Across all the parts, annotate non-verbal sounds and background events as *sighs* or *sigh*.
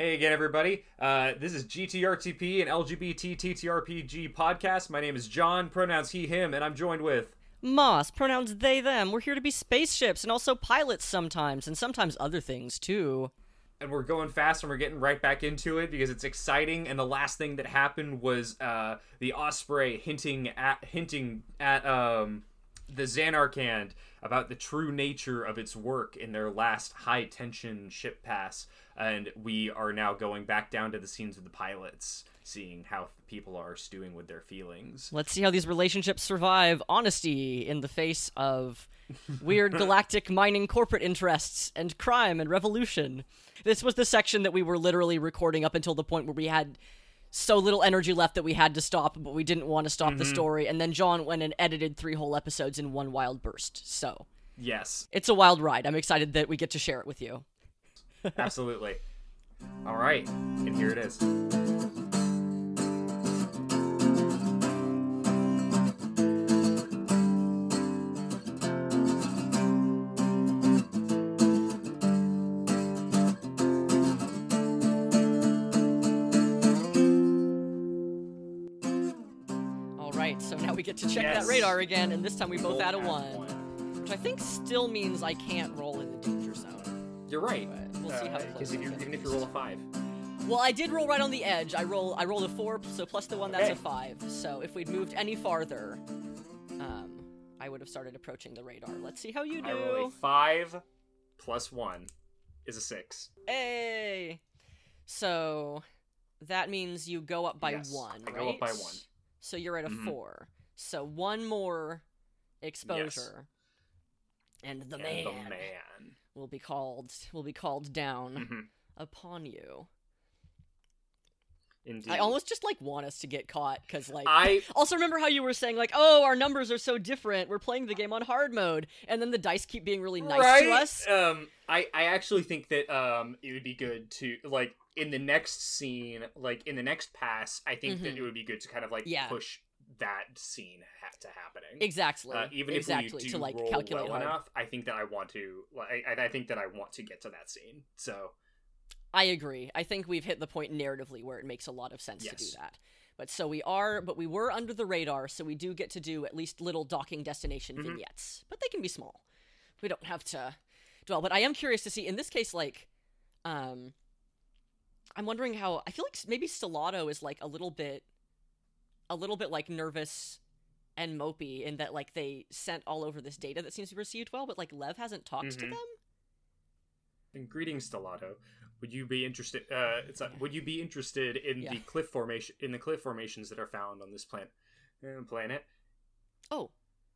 Hey again, everybody. Uh, this is GTRTP and LGBT TTRPG podcast. My name is John, pronouns he, him, and I'm joined with. Moss, pronouns they, them. We're here to be spaceships and also pilots sometimes, and sometimes other things too. And we're going fast and we're getting right back into it because it's exciting. And the last thing that happened was uh, the Osprey hinting at hinting at um, the Xanarkand about the true nature of its work in their last high tension ship pass. And we are now going back down to the scenes of the pilots, seeing how people are stewing with their feelings. Let's see how these relationships survive honesty in the face of weird *laughs* galactic mining corporate interests and crime and revolution. This was the section that we were literally recording up until the point where we had so little energy left that we had to stop, but we didn't want to stop the mm-hmm. story. And then John went and edited three whole episodes in one wild burst. So Yes, it's a wild ride. I'm excited that we get to share it with you. *laughs* absolutely. All right, and here it is. To check Yes. that radar again, and this time we both Both add a one, one. which I think still means I can't roll in the danger zone. You're right. But we'll see how Because close if you, get even if you roll a five, Well, I did roll right on the edge. I roll, I rolled a four, so plus the one, that's Okay. a five. So if we'd moved any farther, um, I would have started approaching the radar. Let's see how you do. I roll a do. five plus one is a six. Hey, so that means you go up by Yes, one, I right? go up by one. So you're at a Mhm. four. So one more exposure, and the and man, the man. will be called will be called down Mhm. upon you. Indeed. I almost just like want us to get caught because like I *gasps* also remember how you were saying like oh our numbers are so different we're playing the game on hard mode and then the dice keep being really nice right? to us. Um, I I actually think that um it would be good to like in the next scene, like in the next pass, I think that Mhm. it would be good to kind of like Yeah. push that scene ha- to happening. Exactly. Uh, even exactly if we do to like roll calculate well hard. enough, I think that I want to. Like, I, I think that I want to get to that scene. So I agree. I think we've hit the point narratively where it makes a lot of sense to do that. But so we are, but we were under the radar, so we do get to do at least little docking destination Mhm. vignettes. But they can be small. We don't have to dwell. But I am curious to see in this case, like, um, I'm wondering how I feel like maybe Stellato is like a little bit, a little bit like nervous and mopey in that like they sent all over this data that seems to be received well, but like Lev hasn't talked to Mhm. them. And greetings, Stellato. Would you be interested? Uh, it's uh, would you be interested in Yeah. the cliff formation in the cliff formations that are found on this planet? Uh, planet. Oh,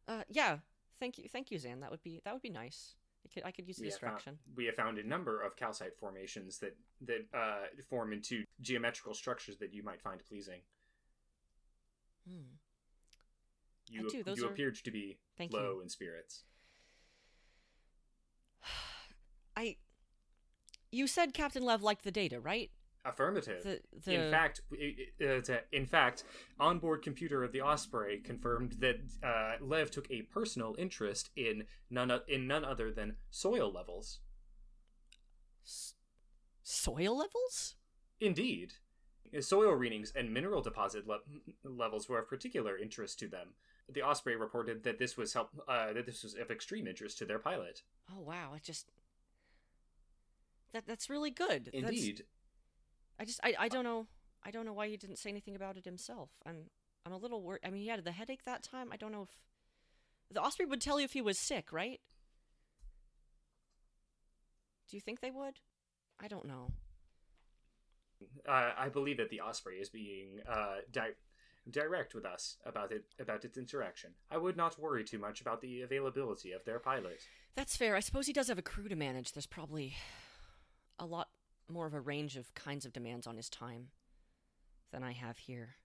uh, yeah. Thank you, thank you, Zan. That would be that would be nice. I could I could use the We have, found, distraction. we have found a number of calcite formations that that uh, form into geometrical structures that you might find pleasing. Hmm. You, do, those you are- appeared to be Thank low you. in spirits. *sighs* I. You said Captain Lev liked the data, right? Affirmative. The the. In fact, uh, in fact, onboard computer of the Osprey confirmed that uh, Lev took a personal interest in none in none other than soil levels. s- soil levels. Indeed, soil readings and mineral deposit le- levels were of particular interest to them. The Osprey reported that this was help uh, that this was of extreme interest to their pilot. Oh wow! I just. That that's really good. That's- Indeed, I just I, I don't know I don't know why he didn't say anything about it himself. I'm I'm a little worried. I mean, he had the headache that time. I don't know if the Osprey would tell you if he was sick, right? Do you think they would? I don't know. Uh, I believe that the Osprey is being uh, di- direct with us about it about its interaction. I would not worry too much about the availability of their pilot. That's fair. I suppose he does have a crew to manage. There's probably a lot more of a range of kinds of demands on his time than I have here.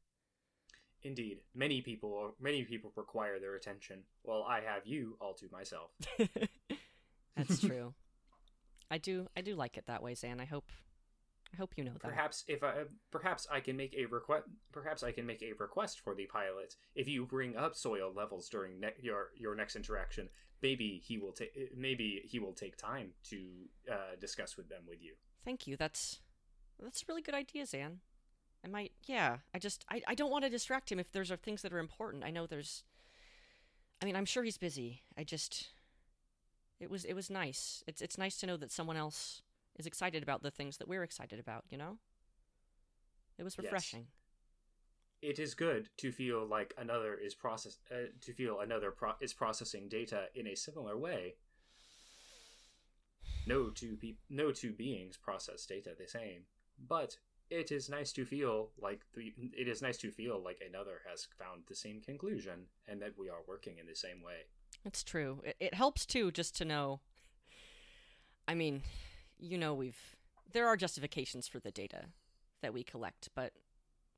Indeed, many people many people require their attention, while I have you all to myself. *laughs* That's true. I do I do like it that way, Zan. I hope I hope you know that. Perhaps if I perhaps I can make a request perhaps I can make a request for the pilot. If you bring up soil levels during ne- your your next interaction, maybe he will take maybe he will take time to uh, discuss with them with you. Thank you. That's That's a really good idea, Zan. I might, yeah. I just, I, I don't want to distract him if there's are things that are important. I know there's, I mean, I'm sure he's busy. I just, it was, it was nice. It's, it's nice to know that someone else is excited about the things that we're excited about. You know, it was Yes. refreshing. It is good to feel like another is process uh, to feel another pro- is processing data in a similar way. No two pe- no two beings process data the same, but it is nice to feel like the it is nice to feel like another has found the same conclusion and that we are working in the same way. It's true. It, it helps too, just to know. I mean, you know, we've there are justifications for the data that we collect, but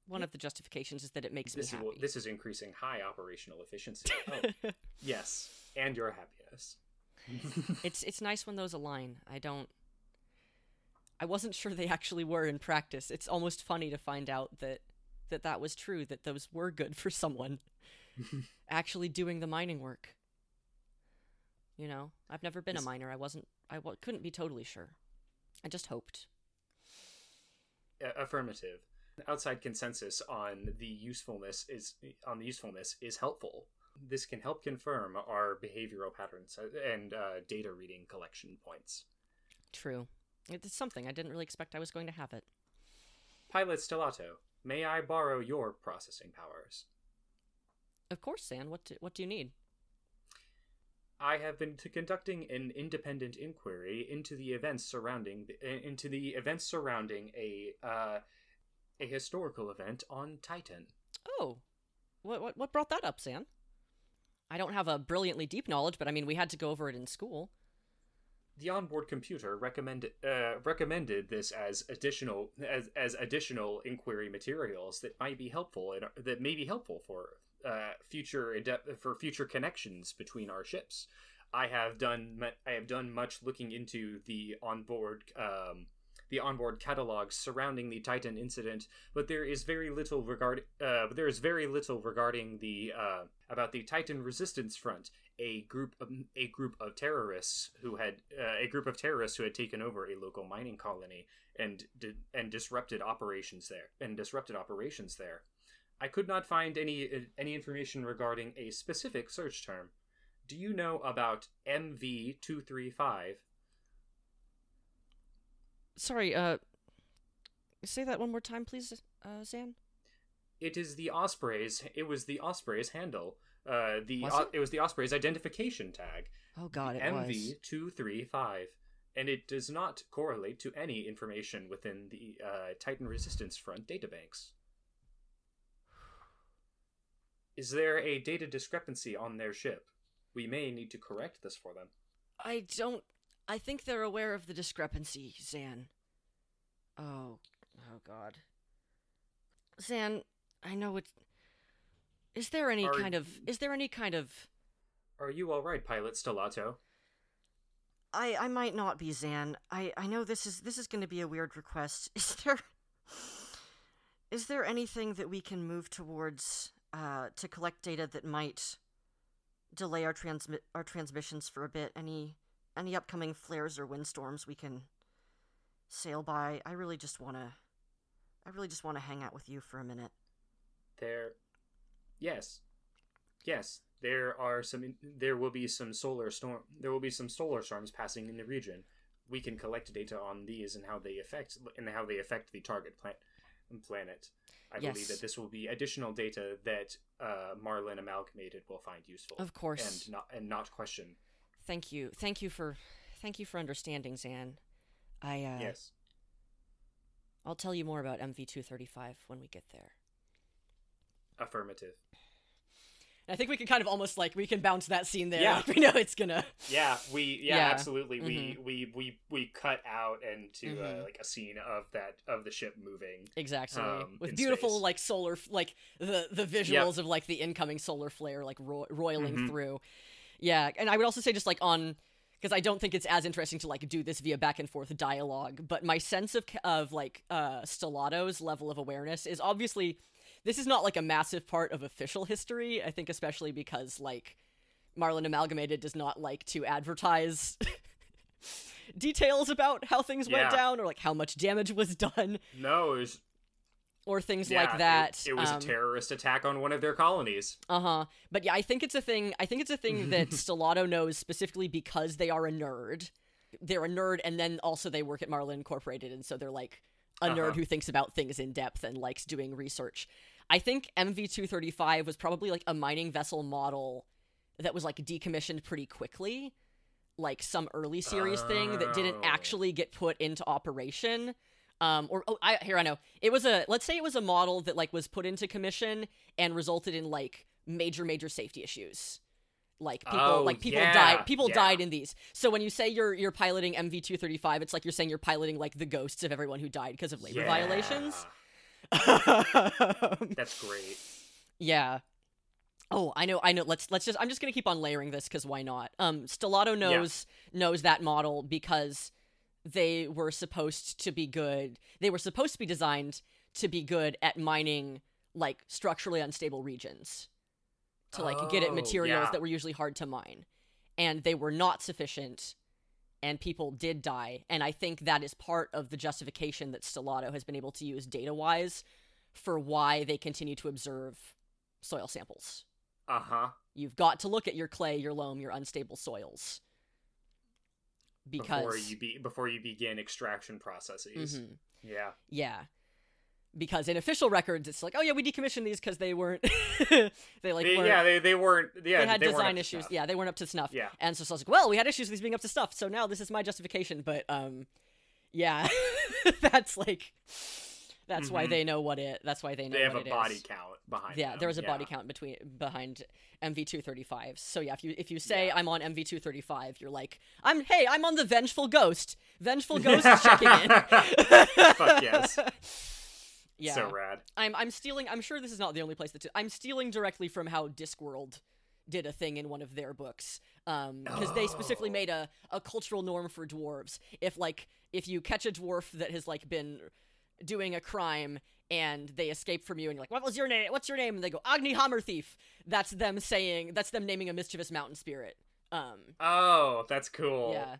one of the justifications is that it makes This me is happy. this is increasing high operational efficiency. *laughs* Oh, yes, and your happiness. *laughs* it's it's nice when those align. I don't. I wasn't sure they actually were in practice. It's almost funny to find out that that that was true. That those were good for someone *laughs* actually doing the mining work. You know, I've never been a miner. I wasn't. I w- couldn't be totally sure. I just hoped. Affirmative outside consensus on the usefulness is on the usefulness is helpful this can help confirm our behavioral patterns uh, and uh, data reading collection points True. It's something I didn't really expect I was going to have it. pilot stellato may i borrow your processing powers Of course, Zan. What do, what do you need? I have been conducting an independent inquiry into the events surrounding the, into the events surrounding a uh, a historical event on titan Oh, what what what brought that up, Zan? I don't have a brilliantly deep knowledge, but I mean, we had to go over it in school. the onboard computer recommended uh, recommended this as additional as, as additional inquiry materials that might be helpful and that may be helpful for uh, future for future connections between our ships. I have done I have done much looking into the onboard um, the onboard catalogs surrounding the Titan incident, but there is very little regard uh, there is very little regarding the uh, about the Titan Resistance Front, a group of a group of terrorists who had uh, a group of terrorists who had taken over a local mining colony and and disrupted operations there and disrupted operations there. I could not find any any information regarding a specific search term. Do you know about MV two three five? Sorry, uh, say that one more time, please, uh, Zan. It is the Osprey's. It was the Osprey's handle. Uh, the Was o- it? it was the Osprey's identification tag. Oh God, it was. MV two three five, and it does not correlate to any information within the uh, Titan Resistance Front databanks. Is there a data discrepancy on their ship? We may need to correct this for them. I don't. I think they're aware of the discrepancy, Zan. Oh, oh God. Zan, I know it. Is there any Are kind of? Is there any kind of? Are you all right, Pilot Stellato? I I might not be Zan. I I know this is this is going to be a weird request. *laughs* Is there is there anything that we can move towards uh to collect data that might delay our transmit our transmissions for a bit? Any any upcoming flares or windstorms we can sail by? I really just want to I really just want to hang out with you for a minute. There, yes, yes. There are some. There will be some solar storm. There will be some solar storms passing in the region. We can collect data on these and how they affect and how they affect the target plant planet. I Yes. believe that this will be additional data that uh, Marlin Amalgamated will find useful. Of course. and not and not question. Thank you. Thank you for thank you for understanding, Zan. I uh yes, I'll tell you more about MV235 when we get there. affirmative. I think we can kind of almost like we can bounce that scene there. Yeah. Like *laughs* we know it's gonna. Yeah, we yeah, Yeah. absolutely. We we we we cut out into Mhm. uh, like a scene of that of the ship moving. Exactly. Um, With beautiful space. like solar like the the visuals of like the incoming solar flare like ro- roiling Mhm. through. Yeah, and I would also say just like on because I don't think it's as interesting to like do this via back and forth dialogue, but my sense of of like uh Stellato's level of awareness is obviously this is not like a massive part of official history. I think especially because like Marlin Amalgamated does not like to advertise *laughs* details about how things went down or like how much damage was done No, it was or things yeah, like it- that. It, was Um, a terrorist attack on one of their colonies. Uh-huh. But yeah, I think it's a thing I think it's a thing that *laughs* Stellato knows specifically because they are a nerd. They're a nerd and then also they work at Marlin Incorporated and so they're like a Uh-huh. nerd who thinks about things in depth and likes doing research. I think MV235 was probably like a mining vessel model that was like decommissioned pretty quickly. Like some early series thing that didn't Oh. actually get put into operation. Um, or oh, I here I know it was a let's say it was a model that like was put into commission and resulted in like major major safety issues. Like people Oh, like people yeah, died people yeah. died in these. So when you say you're you're piloting MV235, it's like you're saying you're piloting like the ghosts of everyone who died because of labor violations. *laughs* That's great. yeah. Oh, I know, I know. Let's let's just. I'm just gonna keep on layering this because why not? Um, Stellato knows knows that model because they were supposed to be good. They were supposed to be designed to be good at mining like structurally unstable regions to like get at Oh, materials yeah. that were usually hard to mine, and they were not sufficient. And people did die, and I think that is part of the justification that Stellato has been able to use data wise for why they continue to observe soil samples. Uh huh. You've got to look at your clay, your loam, your unstable soils. Because Before you be before you begin extraction processes. Mhm. Yeah. yeah. Because in official records it's like, oh yeah, we decommissioned these because they weren't *laughs* they like They- weren't yeah, they, they weren't. Yeah, they had weren't design issues. Yeah, they weren't up to snuff. Yeah. And so, so I was like, well, we had issues with these being up to stuff, so now this is my justification. But um, yeah, *laughs* that's like, that's why Mhm. they know what it. That's why they know They have a body is. count behind. Yeah, them. there was a body count between behind MV235. So yeah, if you if you say Yeah. I'm on MV235, you're like, I'm hey, I'm on the Vengeful Ghost. Vengeful *laughs* Ghost is checking in. Fuck yes. Yeah. So rad. I'm I'm stealing. I'm sure this is not the only place that I'm stealing directly from how Discworld did a thing in one of their books. Um, because they specifically Oh. made a a cultural norm for dwarves. If like if you catch a dwarf that has like been doing a crime and they escape from you and you're like, what was your name? What's your name? And they go Agni Hammer Thief. That's them saying. That's them naming a mischievous mountain spirit. Um, Oh, that's cool. yeah.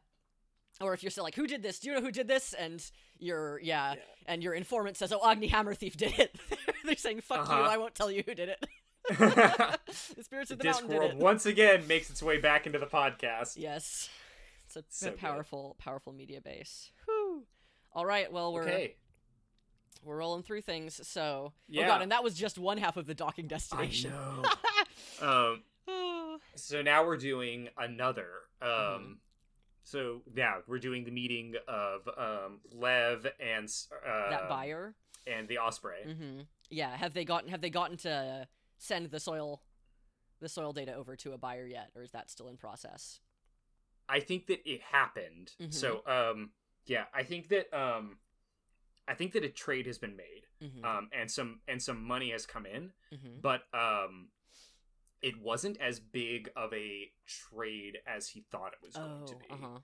Or if you're still like, who did this? Do you know who did this? And your yeah, Yeah. and your informant says, "Oh, Agni Hammer Thief did it." *laughs* They're saying, "Fuck you! Uh-huh. I won't tell you who did it." *laughs* *laughs* the spirits of the mountain did it. once again makes its way back into the podcast. Yes, it's a, So a good. powerful, powerful media base. Whew. All right, well we're Okay. we're rolling through things. So, oh Yeah. god, and that was just one half of the docking I destination. know. um. So now we're doing another. Um. Mm-hmm. So yeah, we're doing the meeting of um Lev and uh, that buyer. and the Osprey. hmm Yeah, have they gotten have they gotten to send the soil the soil data over to a buyer yet, or is that still in process? I think that it happened. Mhm. So um yeah, I think that um I think that a trade has been made. Mm-hmm. Um and some and some money has come in, mm-hmm. but um it wasn't as big of a trade as he thought it was going Oh, to be. uh-huh.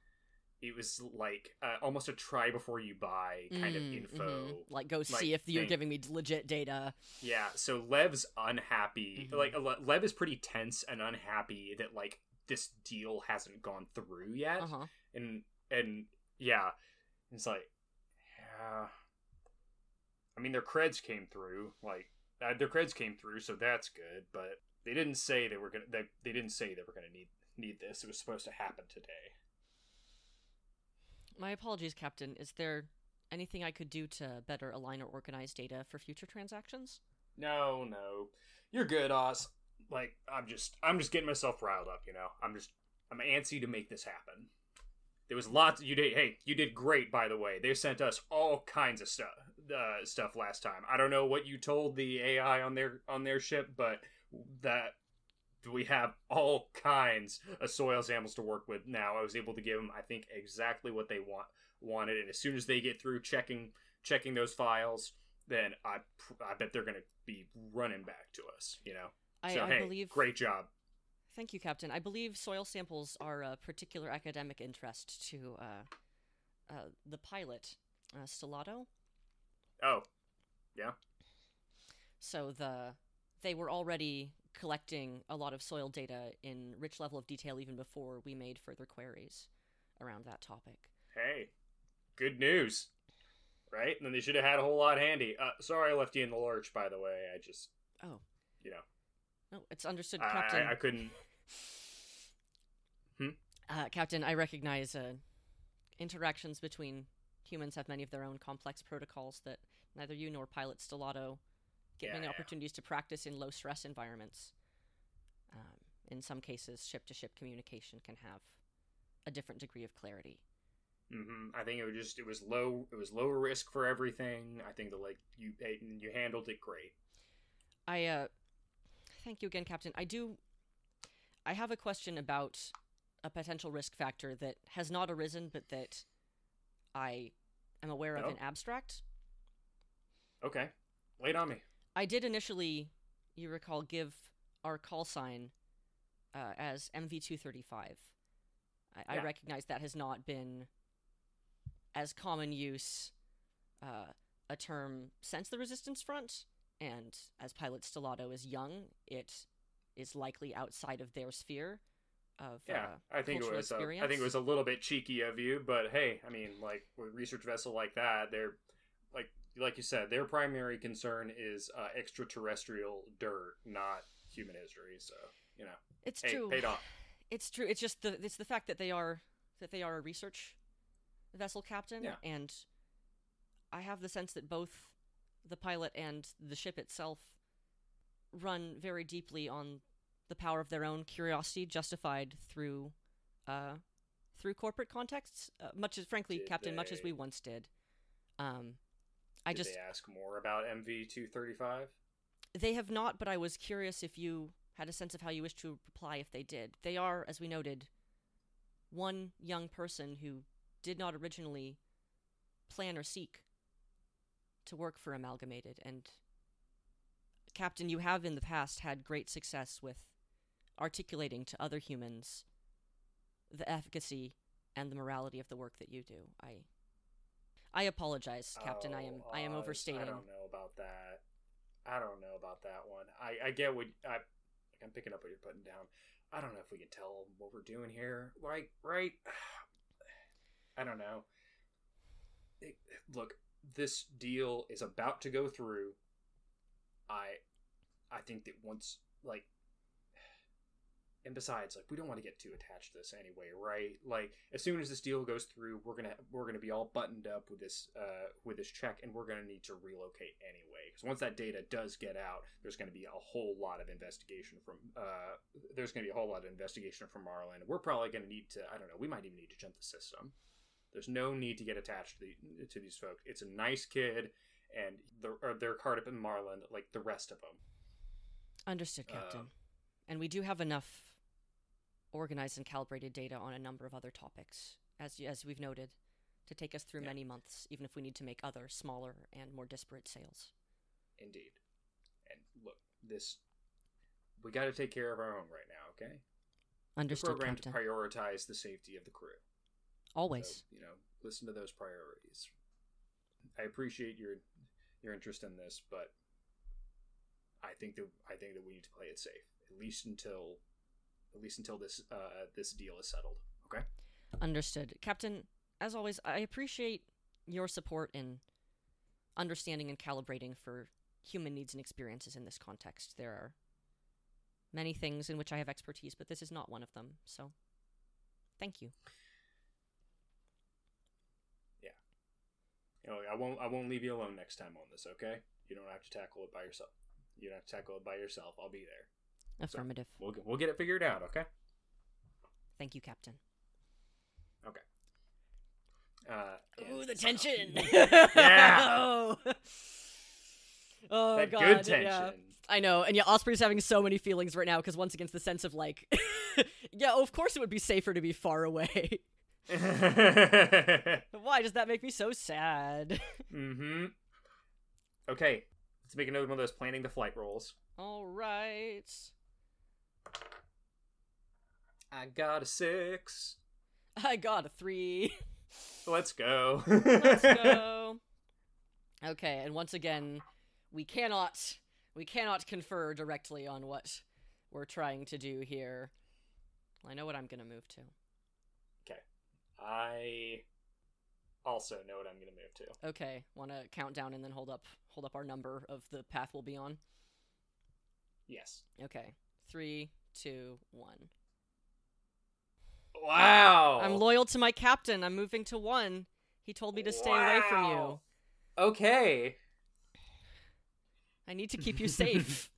It was like uh, almost a try before you buy kind of Mm, info. mhm. Like, go like, see if you're giving me legit data. Yeah, so Lev's unhappy. Mhm. Like Lev is pretty tense and unhappy that like this deal hasn't gone through yet. Uh huh. and and yeah, it's like, yeah. I mean, their creds came through. Like uh, their creds came through, so that's good. But they didn't say they were gonna. They, they didn't say they were gonna need need this. It was supposed to happen today. My apologies, Captain. Is there anything I could do to better align or organize data for future transactions? No, no, you're good, Oz. Like I'm just, I'm just getting myself riled up. You know, I'm just, I'm antsy to make this happen. There was lots. You did. Hey, you did great, by the way. They sent us all kinds of stuff, uh, stuff last time. I don't know what you told the AI on their on their ship, but that we have all kinds of soil samples to work with now. I was able to give them, I think, exactly what they want wanted, and as soon as they get through checking checking those files, then I I bet they're gonna be running back to us. You know. I, so I hey, believe. great job. Thank you, Captain. I believe soil samples are a particular academic interest to uh, uh, the pilot, uh, Stellato. Oh, yeah. So the they were already collecting a lot of soil data in rich level of detail even before we made further queries around that topic. hey, good news, right? And then they should have had a whole lot handy. Uh, sorry, I left you in the lurch. By the way, I just, Oh, you know, no, it's understood, I, Captain. I, I couldn't. *laughs* Uh, Captain, I recognize uh, interactions between humans have many of their own complex protocols that neither you nor Pilot Stellato get Yeah, many yeah. opportunities to practice in low stress environments. Um, in some cases, ship to ship communication can have a different degree of clarity. hmm I think it was just it was low it was low risk for everything. I think that like you you handled it great. I uh, thank you again, Captain. I do. I have a question about a potential risk factor that has not arisen, but that I am aware of Oh. in abstract. Okay, late on me. I did initially, you recall, give our call sign uh, as MV235. I, I recognize that has not been as common use uh, a term since the Resistance Front, and as Pilot Stellato is young, it is likely outside of their sphere of Yeah, uh, I think it was. A, I think it was a little bit cheeky of you, but hey, I mean, like with a research vessel like that, they're like like you said, their primary concern is uh, extraterrestrial dirt, not human history. So you know, It's hey, true. paid off. It's true. It's just the it's the fact that they are that they are a research vessel captain, Yeah. and I have the sense that both the pilot and the ship itself run very deeply on the power of their own curiosity, justified through uh, through corporate contexts, uh, much as frankly, Did Captain, much as we once did. Um, I Did just they ask more about MV two thirty five? they have not, but I was curious if you had a sense of how you wish to reply if they did. They are, as we noted, one young person who did not originally plan or seek to work for Amalgamated, and Captain, you have in the past had great success with articulating to other humans the efficacy and the morality of the work that you do. I I apologize, Captain. I am I am Oh, overstating. I don't know about that. I don't know about that one. I, I get what I I'm picking up what you're putting down. I don't know if we can tell what we're doing here. Like, right? *sighs* I don't know. It- look, this deal is about to go through. I I think that once like and besides like we don't want to get too attached to this anyway right? Like as soon as this deal goes through we're gonna we're gonna be all buttoned up with this uh with this check and we're gonna need to relocate anyway. Because once that data does get out there's gonna be a whole lot of investigation from uh there's gonna be a whole lot of investigation from marlin we're probably gonna need to i don't know we might even need to jump the system. There's no need to get attached to, the, to these folks it's a nice kid and they're, they're in marlin like the rest of them Understood, Captain. Um, and we do have enough organized and calibrated data on a number of other topics, as as we've noted, to take us through Yeah. many months, even if we need to make other smaller and more disparate sales. Indeed. And look, this we got to take care of our own right now, okay? Understood, programmed Captain. to prioritize the safety of the crew. Always. So, you know, listen to those priorities. I appreciate your your interest in this, but I think that I think that we need to play it safe at least until at least until this uh, this deal is settled. Okay. Understood. Captain, as always, I appreciate your support in understanding and calibrating for human needs and experiences in this context. There are many things in which I have expertise, but this is not one of them. So, thank you. You know, I won't I won't leave you alone next time on this. Okay. You don't have to tackle it by yourself. You don't have to tackle it by yourself. I'll be there. Affirmative. We'll get- we'll get it figured out. Okay. Thank you, Captain. Okay. Uh, Ooh, the so- tension. *laughs* Yeah. oh, *laughs* Oh, that God. good tension. Yeah. I know, and yeah, Osprey's having so many feelings right now because once again, it's the sense of like, *laughs* yeah, of course it would be safer to be far away. Why does that make me so sad? mm-hmm. Okay, let's make another one of those planning the flight rolls. All right. I got a six. I got a three. Let's go. Let's *laughs* go. Okay, and once again, we cannot we cannot confer directly on what we're trying to do here. I know what I'm gonna move to. Okay. I also know what I'm gonna move to. Okay, want to count down and then hold up hold up our number of the path we'll be on. Yes. Okay, three, two, one. Wow. I'm loyal to my captain. I'm moving to one. He told me to stay away from you. Okay. I need to keep you safe.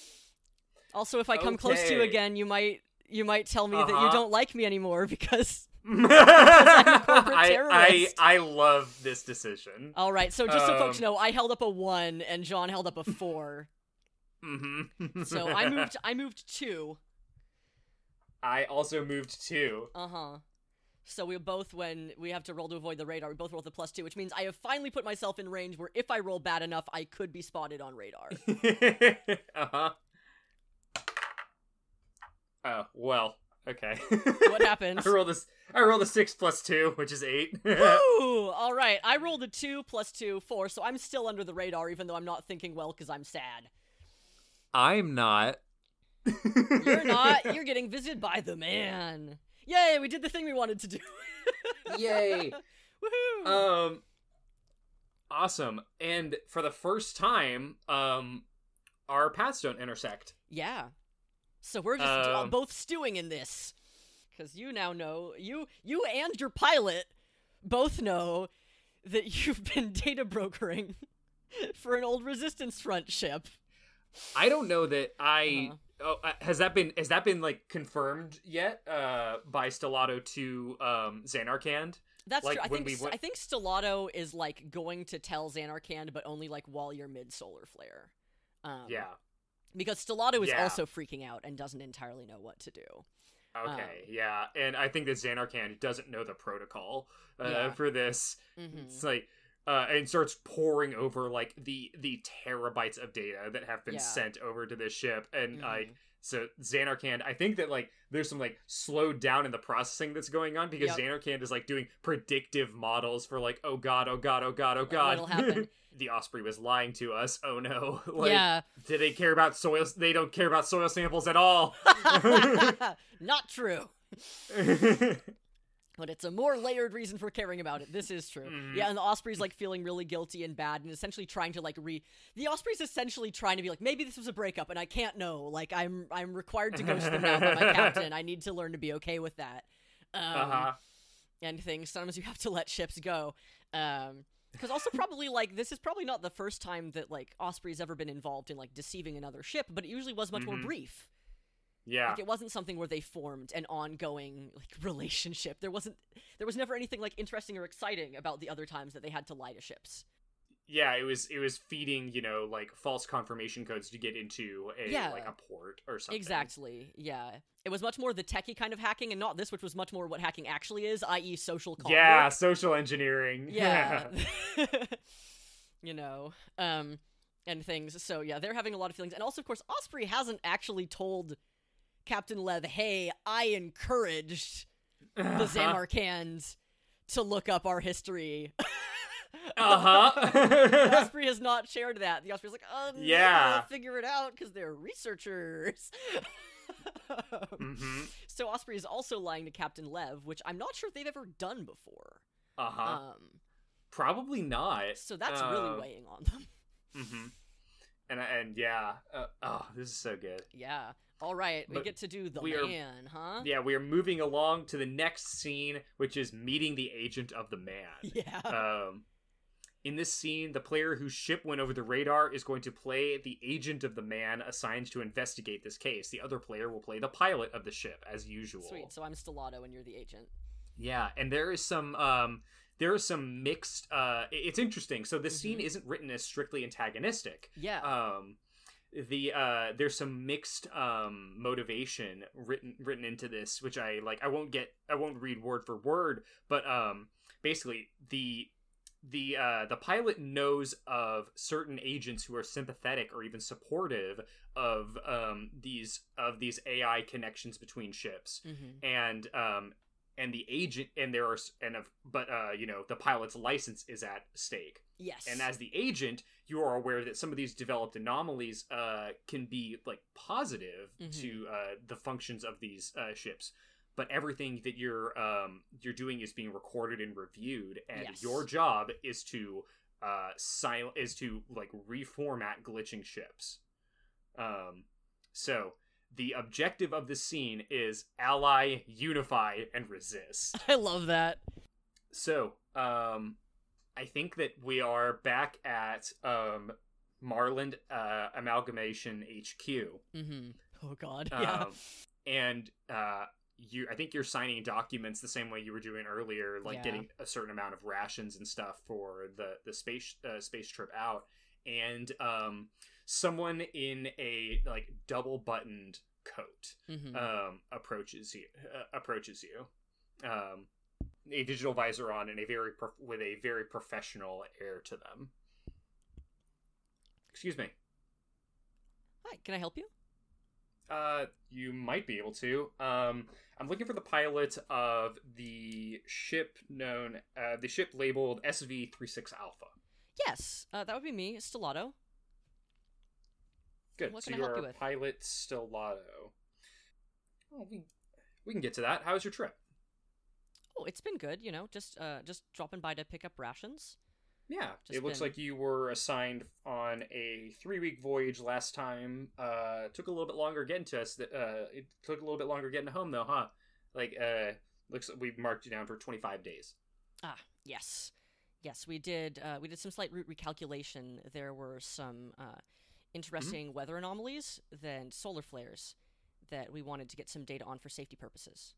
*laughs* also, if I come close to you again, you might you might tell me that you Uh-huh. don't like me anymore *laughs* because. *laughs* I, I terrorist. I love this decision. All right, so just so folks Um, know, I held up a one and John held up a four. Mm-hmm. so I moved. I moved two. I also moved two. Uh huh. So we both, when we have to roll to avoid the radar, we both roll the plus two, which means I have finally put myself in range where if I roll bad enough, I could be spotted on radar. *laughs* uh huh. Oh well. Okay. what happens? *laughs* I rolled this. I rolled a six plus two, which is eight. *laughs* Ooh, all right. I rolled a two plus two, four, so I'm still under the radar, even though I'm not thinking well because I'm sad. I'm not. You're not. *laughs* You're getting visited by the man. Yay! We did the thing we wanted to do. *laughs* Yay. Woohoo! Um. Awesome. And for the first time, um, our paths don't intersect. Yeah. So we're just uh, Um, both stewing in this. Cuz you now know you you and your pilot both know that *laughs* you've been data brokering for an old resistance front ship. I don't know that I. Uh-huh. Oh, uh, has that been has that been like confirmed yet? Uh, by Stellato to um Xanarkand. That's Like, true. I think we went- I think Stellato is like going to tell Xanarkand but only like while you're mid solar flare. Um, Yeah. Because Stellato is Yeah. also freaking out and doesn't entirely know what to do. Okay. yeah, and I think that Xanarkand doesn't know the protocol uh, Yeah. for this. hmm It's like. Uh, and starts pouring over like the the terabytes of data that have been Yeah. sent over to this ship, and like Mhm. So Xanarkand, I think that like there's some like slowed down in the processing that's going on because Yep. Xanarkand is like doing predictive models for like oh god, oh god, oh god, oh god. what'll *laughs* happen. the Osprey was lying to us. Oh no. *laughs* like yeah. do they care about soil they don't care about soil samples at all. *laughs* Not true. But it's a more layered reason for caring about it. This is true. Mhm. Yeah, and the Osprey's like feeling really guilty and bad and essentially trying to like re The Osprey's essentially trying to be like, maybe this was a breakup and I can't know. Like I'm I'm required to ghost them now by my captain. I need to learn to be okay with that. Um uh-huh. and things. Sometimes you have to let ships go. Um because also probably like this is probably not the first time that like Osprey's ever been involved in like deceiving another ship, but it usually was much more Mhm. brief. Yeah. Like it wasn't something where they formed an ongoing like relationship. There wasn't there was never anything like interesting or exciting about the other times that they had to lie to ships. Yeah, it was it was feeding, you know, like false confirmation codes to get into a Yeah. like a port or something. Exactly. Yeah. It was much more the techie kind of hacking and not this which was much more what hacking actually is, i.e. social conduit. Yeah, social engineering. Yeah. *laughs* *laughs* you know, um and things. So yeah, they're having a lot of feelings. And also of course Osprey hasn't actually told Captain Lev, "Hey, I encouraged the Uh-huh. Xanarkand to look up our history." *laughs* Uh-huh. *laughs* Osprey has not shared that. The Osprey's like, um, yeah, figure it out because they're researchers. *laughs* hmm So Osprey is also lying to Captain Lev, which I'm not sure they've ever done before. Uh-huh. Um, Probably not. so that's Uh, really weighing on them. Mm-hmm. And and yeah. Uh, oh, this is so good. Yeah. All right, we But get to do the we are- man, huh? Yeah, we are moving along to the next scene, which is meeting the agent of the man. *laughs* Yeah. Um, in this scene, the player whose ship went over the radar is going to play the agent of the man assigned to investigate this case. The other player will play the pilot of the ship, as usual. Sweet. So I'm Stellato and you're the agent. Yeah, and there is some um there is some mixed uh it's interesting. So the scene Mhm. isn't written as strictly antagonistic. Yeah. Um the uh there's some mixed um motivation written written into this which I like I won't get I won't read word for word, but um basically the the uh the pilot knows of certain agents who are sympathetic or even supportive of um these of these AI connections between ships mm-hmm. and um and the agent and there are and of but uh you know the pilot's license is at stake Yes. and as the agent you are aware that some of these developed anomalies uh can be like positive Mhm. to uh the functions of these uh ships but everything that you're um, you're doing is being recorded and reviewed, and Yes. your job is to uh, sil- is to like reformat glitching ships. Um, so the objective of the scene is ally, unify, and resist. *laughs* I love that. So, um, I think that we are back at um, Marlin uh, Amalgamation HQ. Mm-hmm. Oh God. Yeah. Um, and uh, you, I think you're signing documents the same way you were doing earlier, like Yeah. getting a certain amount of rations and stuff for the the space uh, space trip out. And um, someone in a like double buttoned coat mm-hmm. um, approaches you uh, approaches you um, a digital visor on and a very prof- with a very professional air to them excuse me Hi. Can I help you? uh, you might be able to um, i'm looking for the pilot of the ship known uh, the ship labeled sv36 alpha Yes. Uh, that would be me, Stellato. good What so can I you help are you with? pilot stellato oh, we, we can get to that how was your trip Oh, it's been good. You know, just uh, just dropping by to pick up rations. Yeah, Just it looks been- like you were assigned on a three-week voyage last time. Uh, took a little bit longer getting to us. Uh, it took a little bit longer getting home, though, huh? Like, uh, looks like we've marked you down for twenty-five days. Ah, yes, yes, we did. Uh, we did some slight route recalculation. There were some uh, interesting weather anomalies, then solar flares that we wanted to get some data on for safety purposes.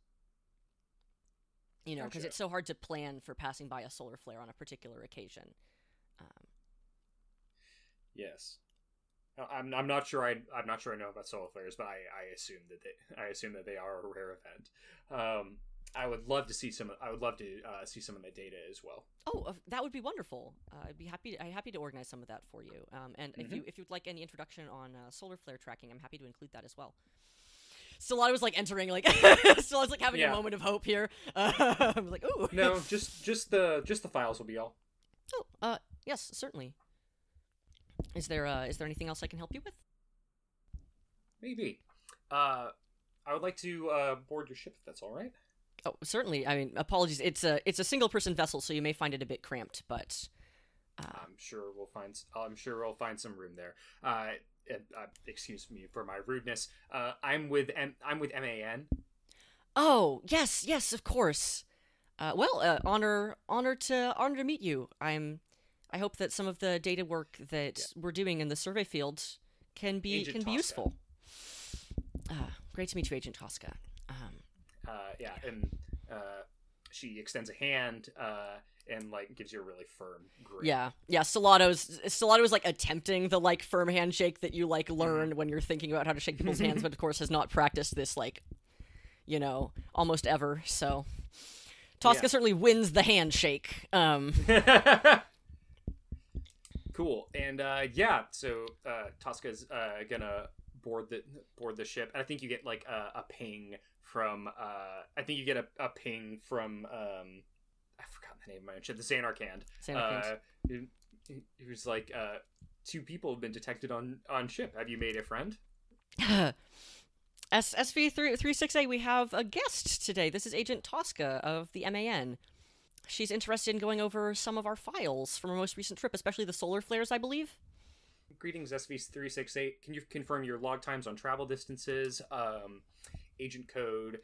You know, because Gotcha. it's so hard to plan for passing by a solar flare on a particular occasion. Um, Yes, I'm. I'm not sure. I. I'm not sure I know about solar flares, but I. I assume that they. I assume that they are a rare event. Um, I would love to see some. I would love to uh, see some of the data as well. Oh, that would be wonderful. Uh, I'd be happy. I'm happy to organize some of that for you. Um, and if you if you'd like any introduction on uh, solar flare tracking, I'm happy to include that as well. Stellato was like entering, like *laughs* Stellato was like having Yeah. a moment of hope here. Uh, *laughs* I'm like, ooh. No, *laughs* just just the just the files will be all. Oh, uh, yes, certainly. Is there uh, is there anything else I can help you with? Maybe. Uh, I would like to uh, board your ship if that's all right. Oh, certainly. I mean, apologies. It's a it's a single person vessel, so you may find it a bit cramped, but I'm sure we'll find. I'm sure we'll find some room there. Uh, uh, excuse me for my rudeness. Uh, I'm with M- I'm with MAN. Oh, yes, yes, of course. Uh, well, uh, honor, honor to honor to meet you. I'm. I hope that some of the data work that we're doing in the survey field can be Agent can be useful. Uh, great to meet you, Agent Tosca. Um, Uh, yeah, and uh, she extends a hand uh, and like gives you a really firm grip. yeah, yeah. Stellato's Stellato is like attempting the like firm handshake that you like learn when you're thinking about how to shake people's hands, *laughs* but of course has not practiced this like, you know, almost ever. So, Tosca Yeah. certainly wins the handshake. Um. *laughs* cool. And uh, yeah, so uh, Tosca's uh, gonna board the board the ship, and I think you get like a, a ping from. Uh, I think you get a, a ping from. Um, I forgot the name of my own ship. The Xanarkand. Xanarkand. Uh, who- who- who's like uh, two people have been detected on on ship. Have you made a friend? *laughs* S SV three three six eight. We have a guest today. This is Agent Tosca of the MAN. She's interested in going over some of our files from our most recent trip, especially the solar flares, I believe. Greetings, SV368. Can you confirm your log times on travel distances? Um, agent code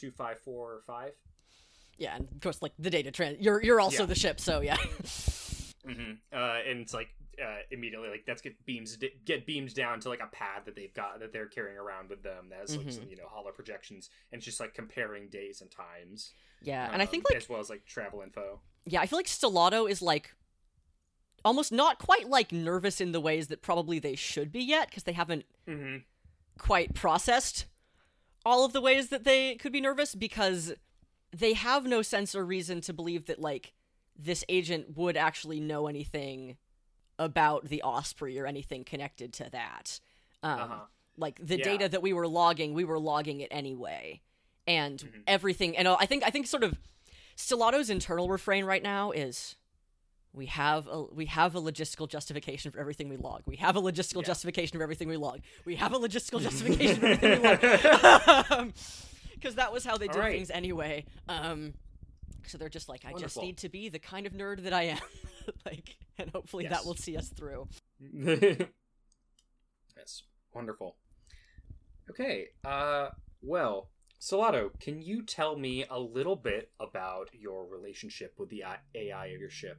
360-189-2545. Yeah, and of course, like the data trans. You're you're also Yeah. the ship, so yeah. Mm-hmm. Uh, and it's like uh, immediately like that's get beams get beams down to like a pad that they've got that they're carrying around with them that has like Mhm. some you know hollow projections and it's just like comparing days and times. yeah, and I think um, like as well as like travel info. yeah, I feel like Stellato is like almost not quite like nervous in the ways that probably they should be yet because they haven't Mm-hmm. quite processed all of the ways that they could be nervous because they have no sense or reason to believe that like this agent would actually know anything about the Osprey or anything connected to that. Um, Uh-huh. Like the Yeah. data that we were logging, we were logging it anyway, and Mm-hmm. everything. And I think I think sort of Stellato's internal refrain right now is, we have a we have a logistical justification for everything we log. We have a logistical justification for everything we log. We have a logistical *laughs* justification for everything we log. *laughs* Because that was how they did right. things anyway. Um, so they're just like, I just need to be the kind of nerd that I am, *laughs* like, and hopefully Yes. that will see us through. That's wonderful. Okay, uh, well, Stellato, can you tell me a little bit about your relationship with the AI of your ship?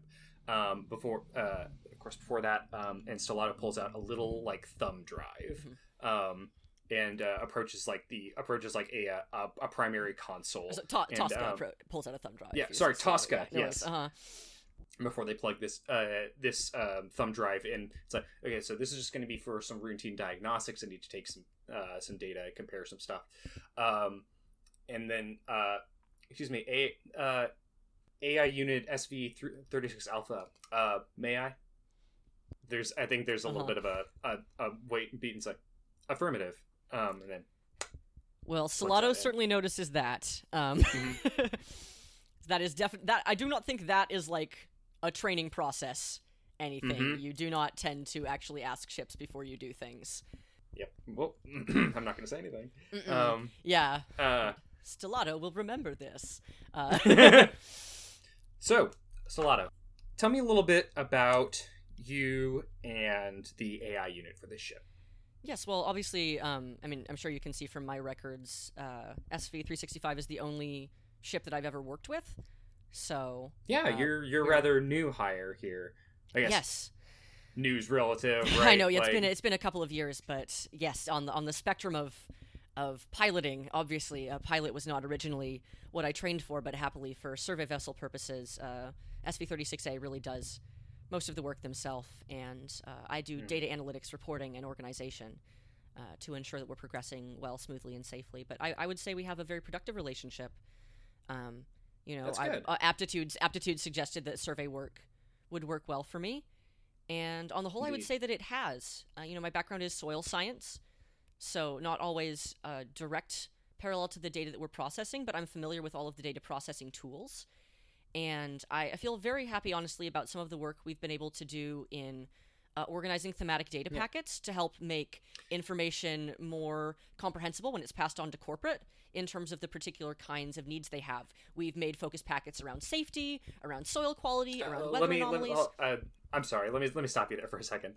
Um, before, uh, of course, before that, um, and Stellato pulls out a little like thumb drive, um, and uh, approaches like the approaches like a a, a primary console. So, Ta- and, Tosca um, pulls out a thumb drive. yeah, sorry, Tosca, yeah, no yes. Uh-huh. before they plug this uh, this um, thumb drive in. It's like, okay, so this is just going to be for some routine diagnostics. I need to take some uh, some data, compare some stuff, um, and then uh, excuse me, a uh, AI unit SV thirty six alpha. Uh, may I? There's, I think there's a little Uh-huh. bit of a, a, a wait and beat and say affirmative, um, and then Well, in? certainly notices that. Um, Mhm. *laughs* that is definitely that. I do not think that is like a training process. Anything Mhm. you do not tend to actually ask ships before you do things. yep. Well, *clears throat* I'm not going to say anything. Um, yeah, uh, Stellato will remember this. Uh, *laughs* *laughs* so, Stellato, tell me a little bit about you and the AI unit for this ship. yes, well, obviously, um, I mean, I'm sure you can see from my records, uh, SV365 is the only ship that I've ever worked with. So Yeah, Uh, you're you're rather new hire here. I guess yes, news relative. Right? *laughs* I know. Yeah, it's Like- been it's been a couple of years, but yes, on the on the spectrum of of piloting, obviously, a pilot was not originally what I trained for, but happily for survey vessel purposes, uh, SV36A really does most of the work themselves, and uh, I do Hmm. data analytics reporting and organization. Uh, to ensure that we're progressing well, smoothly, and safely, but I, I would say we have a very productive relationship. Um, you know, I, uh, aptitudes aptitudes suggested that survey work would work well for me, and on the whole, I would say that it has. Uh, you know, my background is soil science, so not always uh, direct parallel to the data that we're processing, but I'm familiar with all of the data processing tools. And I, I feel very happy, honestly, about some of the work we've been able to do in uh, organizing thematic data Yeah. packets to help make information more comprehensible when it's passed on to corporate in terms of the particular kinds of needs they have. We've made focus packets around safety, around soil quality, around Uh, weather let me. Let anomalies. me uh, I'm sorry. Let me let me stop you there for a second.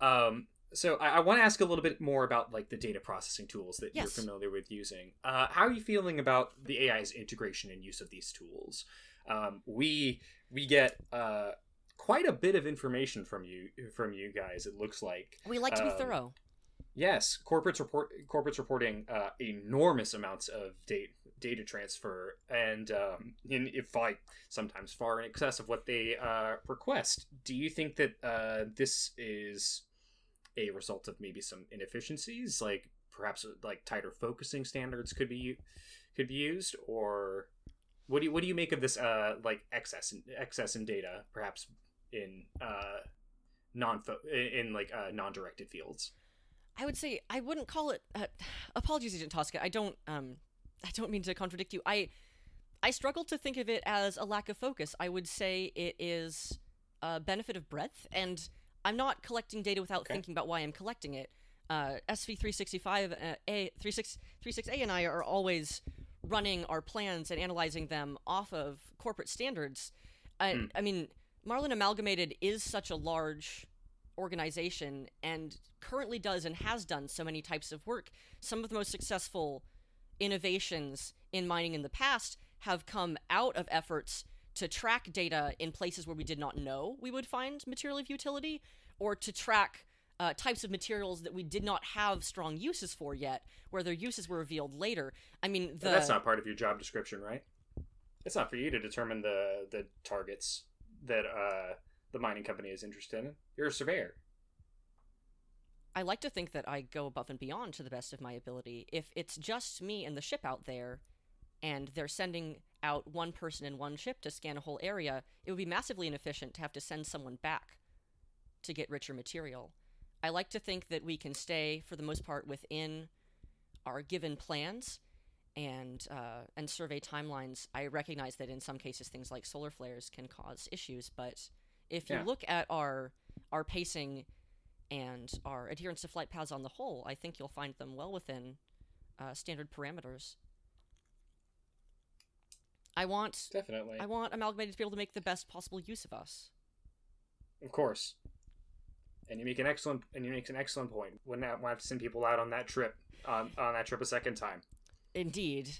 Um, so I, I want to ask a little bit more about like the data processing tools that Yes. you're familiar with using. Uh, how are you feeling about the AI's integration and use of these tools? Um, we we get uh, quite a bit of information from you from you guys. It looks like we like to be um, thorough. Yes, corporates report corporates reporting uh, enormous amounts of data data transfer, and um, in if like sometimes far in excess of what they uh, request. Do you think that uh, this is a result of maybe some inefficiencies, like perhaps like tighter focusing standards could be could be used, or what do you what do you make of this uh, like excess in, excess in data, perhaps in uh, non in, in like uh, non directed fields? I would say I wouldn't call it. Uh, apologies, Agent Tosca. I don't. Um, I don't mean to contradict you. I, I struggle to think of it as a lack of focus. I would say it is a benefit of breadth, and I'm not collecting data without Okay. thinking about why I'm collecting it. Uh, SV365 uh, A 36A and I are always running our plans and analyzing them off of corporate standards. I, Hmm. I mean, Marlin Amalgamated is such a large organization and currently does and has done so many types of work. Some of the most successful innovations in mining in the past have come out of efforts to track data in places where we did not know we would find material of utility or to track uh, types of materials that we did not have strong uses for yet, where their uses were revealed later. I mean, the that's not part of your job description, right? It's not for you to determine the the targets that uh, the mining company is interested in. You're a surveyor. I like to think that I go above and beyond to the best of my ability. If it's just me and the ship out there, and they're sending out one person in one ship to scan a whole area, it would be massively inefficient to have to send someone back to get richer material. I like to think that we can stay, for the most part, within our given plans and uh, and survey timelines. I recognize that in some cases things like solar flares can cause issues, but if you Yeah. look at our our pacing and our adherence to flight paths on the whole, I think you'll find them well within uh, standard parameters. I want Definitely. I want Amalgamated to be able to make the best possible use of us. Of course. And you make an excellent and you make an excellent point. Wouldn't have, have to send people out on that trip on on that trip a second time. Indeed.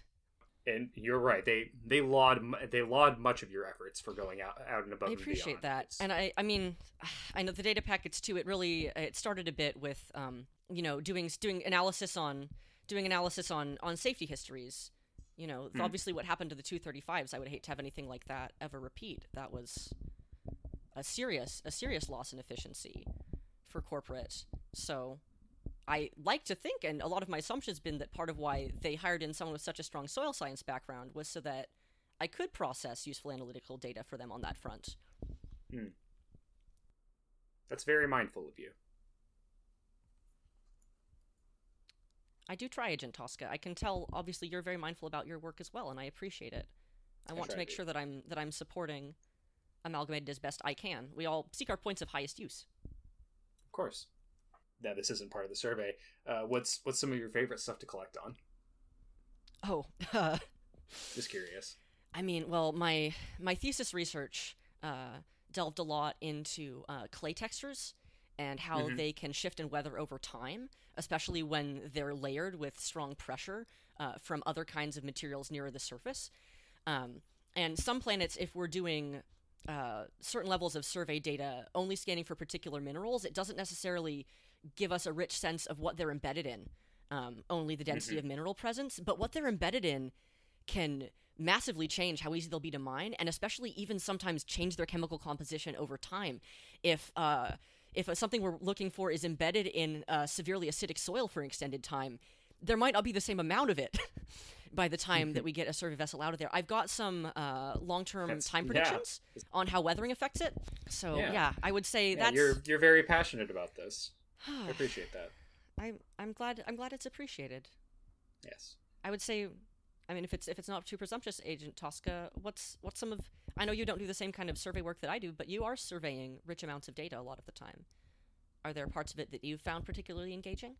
And you're right. They they laud they laud much of your efforts for going out out and above. I appreciate beyond. that, It's- and I, I mean, *sighs* I know the data packets too. It really, it started a bit with, um, you know, doing doing analysis on doing analysis on on safety histories. You know, Hmm. obviously, what happened to the 235s. I would hate to have anything like that ever repeat. That was a serious a serious loss in efficiency for corporate. So. I like to think, and a lot of my assumptions been that part of why they hired in someone with such a strong soil science background was so that I could process useful analytical data for them on that front. that's very mindful of you. I do try, Agent Tosca. I can tell. Obviously, you're very mindful about your work as well, and I appreciate it. I, I want to make to. sure that I'm that I'm supporting Amalgamated as best I can. We all seek our points of highest use. Of course. Now this isn't part of the survey. Uh, what's what's some of your favorite stuff to collect on? Oh, uh, *laughs* Just curious. I mean, well, my my thesis research uh, delved a lot into uh, clay textures and how they can shift in weather over time, especially when they're layered with strong pressure uh, from other kinds of materials nearer the surface. Um, and some planets, if we're doing uh, certain levels of survey data only scanning for particular minerals, it doesn't necessarily give us a rich sense of what they're embedded in, um, only the density of mineral presence. But what they're embedded in can massively change how easy they'll be to mine, and especially even sometimes change their chemical composition over time. If uh, if something we're looking for is embedded in uh, severely acidic soil for an extended time, there might not be the same amount of it *laughs* by the time that we get a survey vessel out of there. I've got some uh, long-term That's- time yeah. predictions on how weathering affects it. So Yeah. yeah, I would say Yeah, that's. you're you're very passionate about this. I *sighs* appreciate that. I'm I'm glad I'm glad it's appreciated. Yes. I would say, I mean, if it's if it's not too presumptuous, Agent Tosca, what's what's some of? I know you don't do the same kind of survey work that I do, but you are surveying rich amounts of data a lot of the time. Are there parts of it that you found particularly engaging?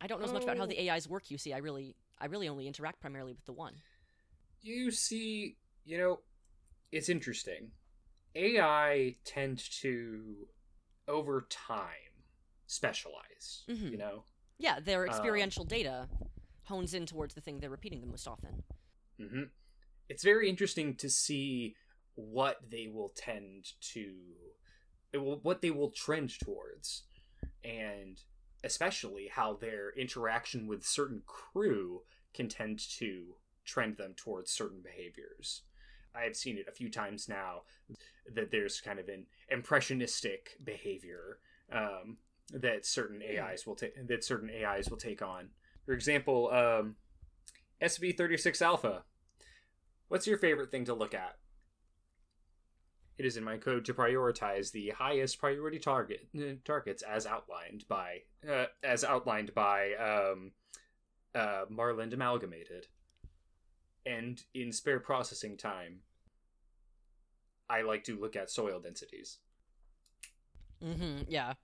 I don't know as much about how Oh. the AIs work. You see, I really I really only interact primarily with the one. You see, you know, it's interesting. AI tend to, over time, specialize. Mhm. You know, Yeah, their Um, experiential data hones in towards the thing they're repeating the most often. hmm it's very interesting to see what they will tend to, it will, what they will trend towards, and especially how their interaction with certain crew can tend to trend them towards certain behaviors. I have seen it a few times now that there's kind of an impressionistic behavior um, that certain AIs will take that certain AIs will take on. For example, um, SV36 Alpha. What's your favorite thing to look at? It is in my code to prioritize the highest priority target uh, targets as outlined by uh, as outlined by um, uh, Marlin Amalgamated. And in spare processing time, I like to look at soil densities. Mm-hmm. Yeah.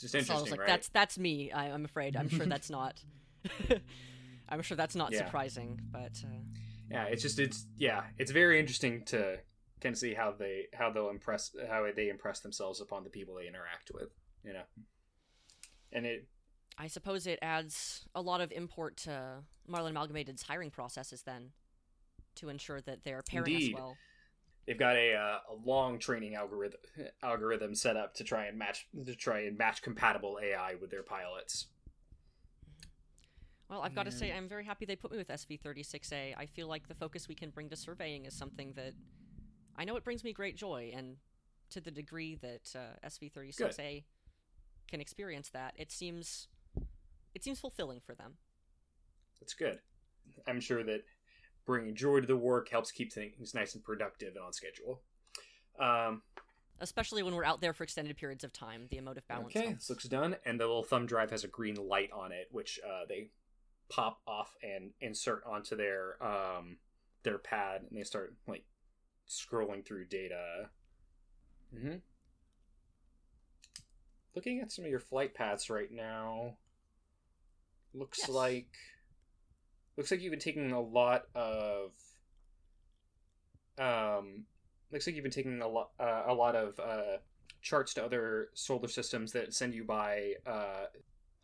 Just interesting, like, right? that's that's me. I, I'm afraid. I'm sure that's *laughs* not. *laughs* I'm sure that's not Yeah. surprising, but uh, yeah it's just it's yeah it's very interesting to kind of see how they how they'll impress how they impress themselves upon the people they interact with you know and it I suppose it adds a lot of import to Marlin Amalgamated's hiring processes then, to ensure that they're pairing Indeed. us well. they've got a uh, a long training algorithm algorithm set up to try and match to try and match compatible AI with their pilots Well, I've got to say, I'm very happy they put me with SV36A. I feel like the focus we can bring to surveying is something that I know it brings me great joy, and to the degree that uh, SV36A can experience that, it seems it seems fulfilling for them. that's good i'm sure that bringing joy to the work helps keep things nice and productive and on schedule um, Especially when we're out there for extended periods of time, the emotive balance. Okay, helps. this looks done, and the little thumb drive has a green light on it, which uh, they pop off and insert onto their um, their pad, and they start like scrolling through data. hmm looking at some of your flight paths right now. Looks Yes. like looks like you've been taking a lot of um looks like you've been taking a lot uh, a lot of uh charts to other solar systems that send you by uh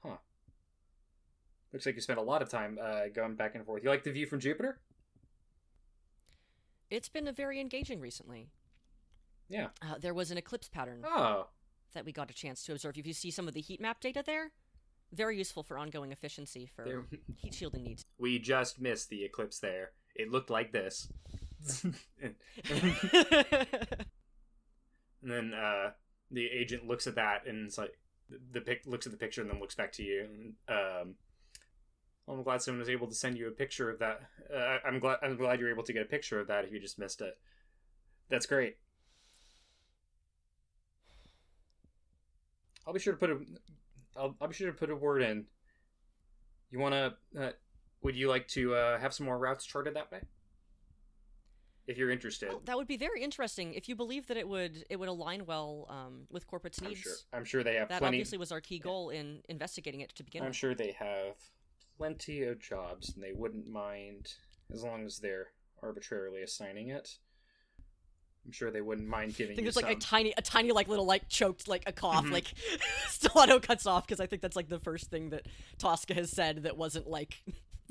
huh looks like you spent a lot of time uh going back and forth you like the view from jupiter It's been a very engaging recently. yeah Uh, there was an eclipse pattern oh that we got a chance to observe. If you see some of the heat map data there, very useful for ongoing efficiency for there, heat shielding needs. *laughs* we just missed the eclipse there it looked like this *laughs* and *laughs* then uh, the agent looks at that and it's like the pic looks at the picture and then looks back to you. And, um, well, I'm glad someone was able to send you a picture of that. Uh, I'm glad I'm glad you're able to get a picture of that if you just missed it. That's great. I'll be sure to put a I'll, I'll be sure to put a word in. You want to uh, would you like to uh, have some more routes charted that way? If you're interested. Well, that would be very interesting if you believe that it would it would align well um, with corporate's I'm needs. sure. I'm sure they have That plenty. obviously was our key goal in investigating it to begin I'm with. sure they have plenty of jobs, and they wouldn't mind as long as they're arbitrarily assigning it. I'm sure they wouldn't mind giving. I think you there's like a tiny, a tiny like little like choked like a cough Mhm. like *laughs* Stellato cuts off because I think that's like the first thing that Tosca has said that wasn't like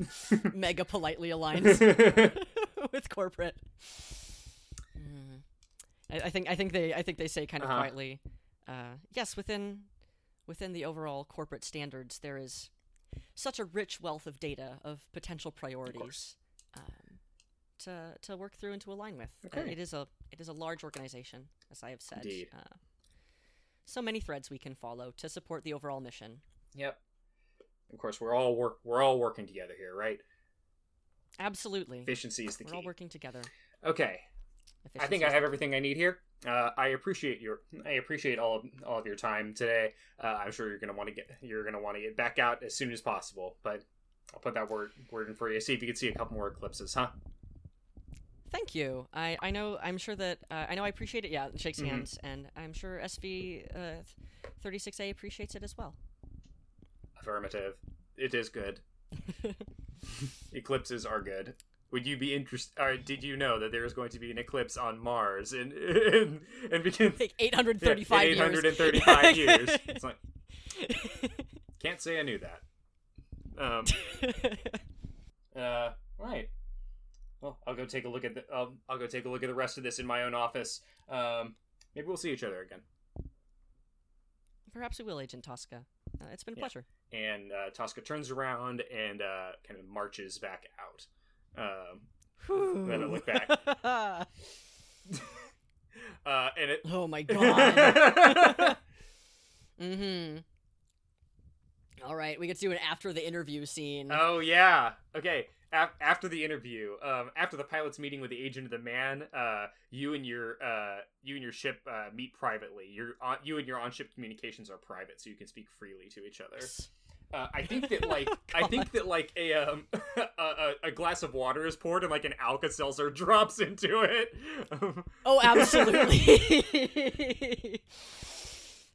*laughs* mega politely aligned *laughs* with corporate. Mm. I, I think I think they I think they say kind of Uh-huh. quietly, uh, yes, within within the overall corporate standards, there is such a rich wealth of data of potential priorities um, to to work through and to align with. Uh, Okay. it is a it is a large organization, as I have said. Indeed. Uh, so many threads we can follow to support the overall mission. yep. Of course, we're all work. We're all working together here, right? Absolutely, Efficiency is the key. we're all working together. Okay, I think I have everything I need here. Uh, I appreciate your I appreciate all of all of your time today. Uh, I'm sure you're gonna want to get you're gonna want to get back out as soon as possible. But I'll put that word word in for you. See if you can see a couple more eclipses, huh? Thank you. I, I know. I'm sure that uh, I know. I appreciate it. Yeah, shakes Mhm. hands, and I'm sure SV uh, 36A appreciates it as well. Affirmative. It is good. *laughs* Eclipses are good. Would you be interested? Or did you know that there is going to be an eclipse on Mars in in, in begin Like 835 yeah, in years. 835 *laughs* years? It's like can't say I knew that. Um. *laughs* Uh. Right. Well, I'll go take a look at the. Um, I'll go take a look at the rest of this in my own office. Um. Maybe we'll see each other again. Perhaps we will, Agent Tosca. Uh, it's been a Yeah. pleasure. And uh, Tosca turns around and uh, kind of marches back out. Um. Then I look back. *laughs* Uh. And it. oh my *laughs* god. mm-hmm. All right, we get to do an after the interview scene. Oh yeah. Okay. Af- after the interview, um, after the pilot's meeting with the agent of the man, uh, you and your uh, you and your ship uh, meet privately. Your on- you and your on-ship communications are private, so you can speak freely to each other. Uh, I think that like *laughs* I think that like a um *laughs* a, a, a glass of water is poured and like an Alka Seltzer *laughs* drops into it. Oh, absolutely.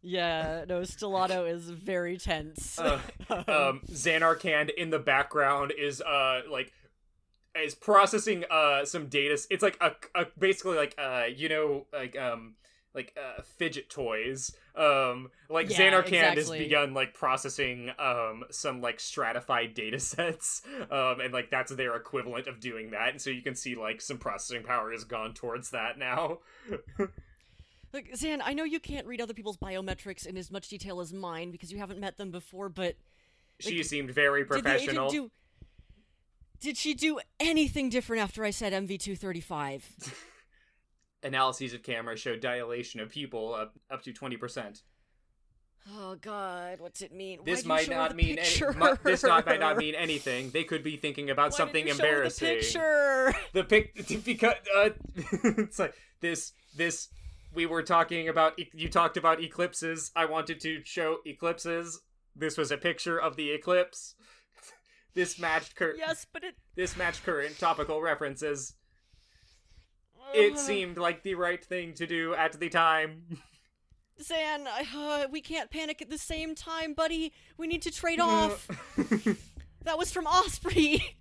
yeah, no, Stellato is very tense. Uh, um, Xanarkand in the background is uh like is processing uh some data. It's like a, a basically like uh you know like um like uh fidget toys. Um like Yeah, Xanarkand has begun like processing um some like stratified data *laughs* sets. Um and like that's their equivalent of doing that. And so you can see like some processing power has gone towards that now. *laughs* Look, Xan, I know you can't read other people's biometrics in as much detail as mine because you haven't met them before, but She seemed very did professional. agent do? Did she do anything different after I said MV235? *laughs* Analyses of camera show dilation of pupil up, up to 20%. Oh God, what's it mean? This might you show her not mean any, mu- this not might not *laughs* mean anything. They could be thinking about Why something did you show embarrassing. The picture. *laughs* The pic *laughs* because uh, it's like this this we were talking about you talked about eclipses. I wanted to show eclipses. This was a picture of the eclipse. This matched current. Yes, but it. this matched current topical references. It seemed like the right thing to do at the time. Zan, uh, we can't panic at the same time, buddy. We need to trade off. *laughs* that was from Osprey.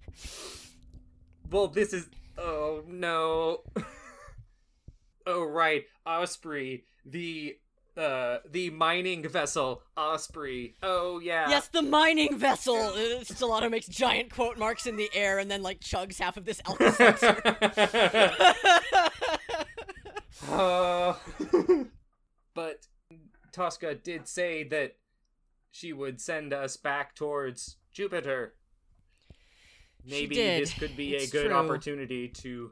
well, this is. Oh no. *laughs* oh right, Osprey, the uh the mining vessel Osprey. Oh yeah. yes, the mining vessel. Uh, Stellato makes giant quote marks in the air and then like chugs half of this Alka-Seltzer. *laughs* Uh, but Tosca did say that she would send us back towards Jupiter. Maybe this could be It's a good true. opportunity to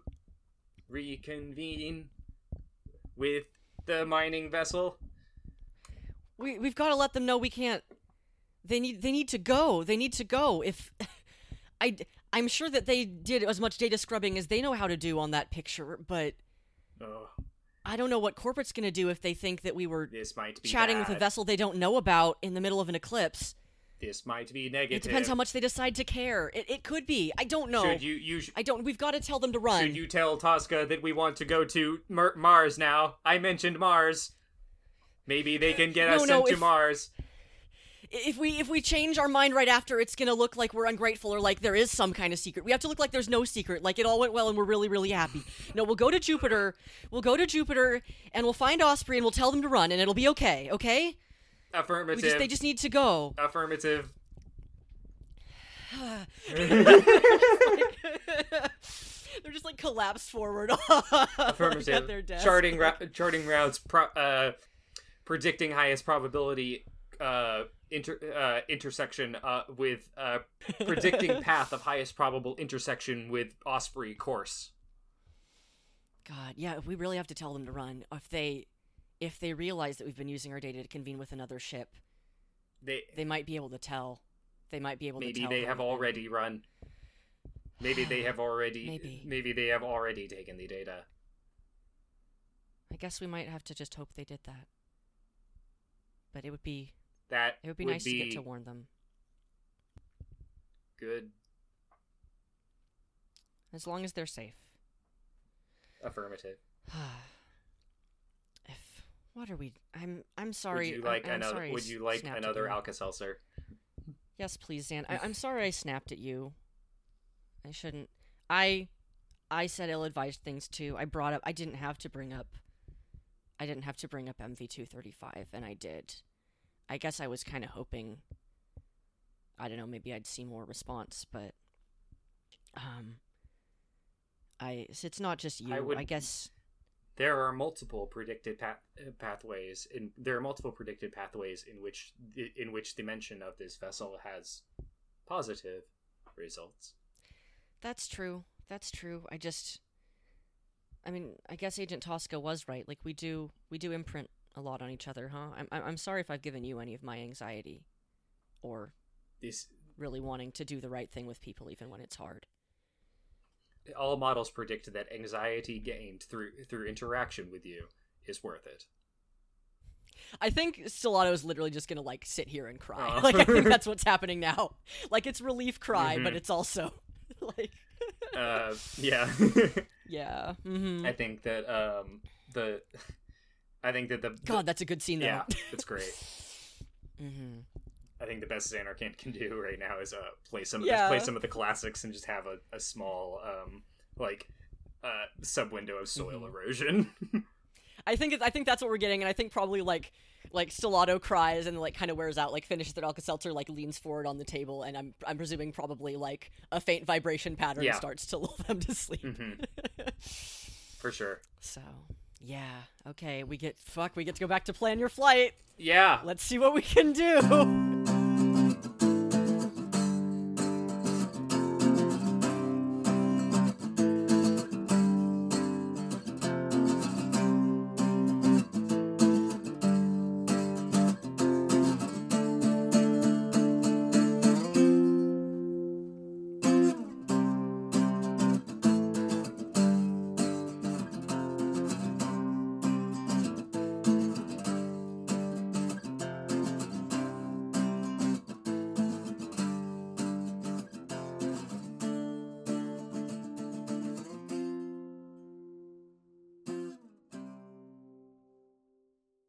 reconvene with the mining vessel. We we've got to let them know we can't. They need they need to go. They need to go. If *laughs* I I'm sure that they did as much data scrubbing as they know how to do on that picture, but Oh, I don't know what corporate's going to do if they think that we were this might be chatting with a vessel they don't know about in the middle of an eclipse. This might be negative. It depends how much they decide to care. It, it could be. I don't know. Should you you sh- I don't. We've got to tell them to run. should you tell Tosca that we want to go to Mer- Mars now? I mentioned Mars. Maybe they can get No, us no, sent to Mars. if we if we change our mind right after, it's gonna look like we're ungrateful or like there is some kind of secret. We have to look like there's no secret, like it all went well and we're really really happy. No, we'll go to Jupiter. We'll go to Jupiter and we'll find Osprey and we'll tell them to run and it'll be okay. Okay? Affirmative. just they just need to go. Affirmative. *sighs* They're just like collapsed forward. *laughs* Affirmative. At their desk. Charting ra- charting routes. Pro- uh, predicting highest probability. Uh, inter- uh, intersection uh, with uh, *laughs* predicting path of highest probable intersection with Osprey course. God, yeah, we really have to tell them to run. If they if they realize that we've been using our data to convene with another ship, They they might be able to tell. They might be able to maybe tell. they have already run. Maybe they have already. *sighs* Maybe. maybe they have already taken the data. I guess we might have to just hope they did that. But it would be That it would be nice to get to warn them. good. As long as they're safe. Affirmative. *sighs* if what are we I'm I'm sorry. would you like I'm another? I Would you like another. Alka Seltzer? Yes, please, Zan. I, I'm sorry I snapped at you. I shouldn't. I I said ill-advised things too. I brought up. I didn't have to bring up. I didn't have to bring up MV235, and I did. I guess I was kind of hoping. I don't know. Maybe I'd see more response, but um, I it's not just you. I I, guess There are multiple predicted path- uh, pathways, in there are multiple predicted pathways in which in which the mention of this vessel has positive results. That's true. That's true. I just I mean, I guess Agent Tosca was right. Like we do we do imprint a lot on each other, huh? I'm I'm sorry if I've given you any of my anxiety or This really wanting to do the right thing with people even when it's hard. all models predict that anxiety gained through through interaction with you is worth it. I think Stellato is literally just gonna like sit here and cry. Aw. *laughs* like I think *laughs* that's what's happening now. Like it's relief cry, but Mhm. it's also *laughs* like Uh, yeah, *laughs* yeah. hmm I think that um the *laughs* I think that the God, that's a good scene though. yeah, it's great. *laughs* hmm I think the best Xanarkand can do right now is uh play some of Yeah. the, play some of the classics and just have a, a small um like uh sub window of soil Mhm. erosion. I think I think that's what we're getting, and I think probably like like Stellato cries and like kind of wears out, like finishes their Alka Seltzer, like leans forward on the table, and I'm I'm presuming probably like a faint vibration pattern Yeah. starts to *laughs* lull them to sleep. hmm For sure. So yeah, okay, we get fuck, we get to go back to plan your flight. Yeah. Let's see what we can do.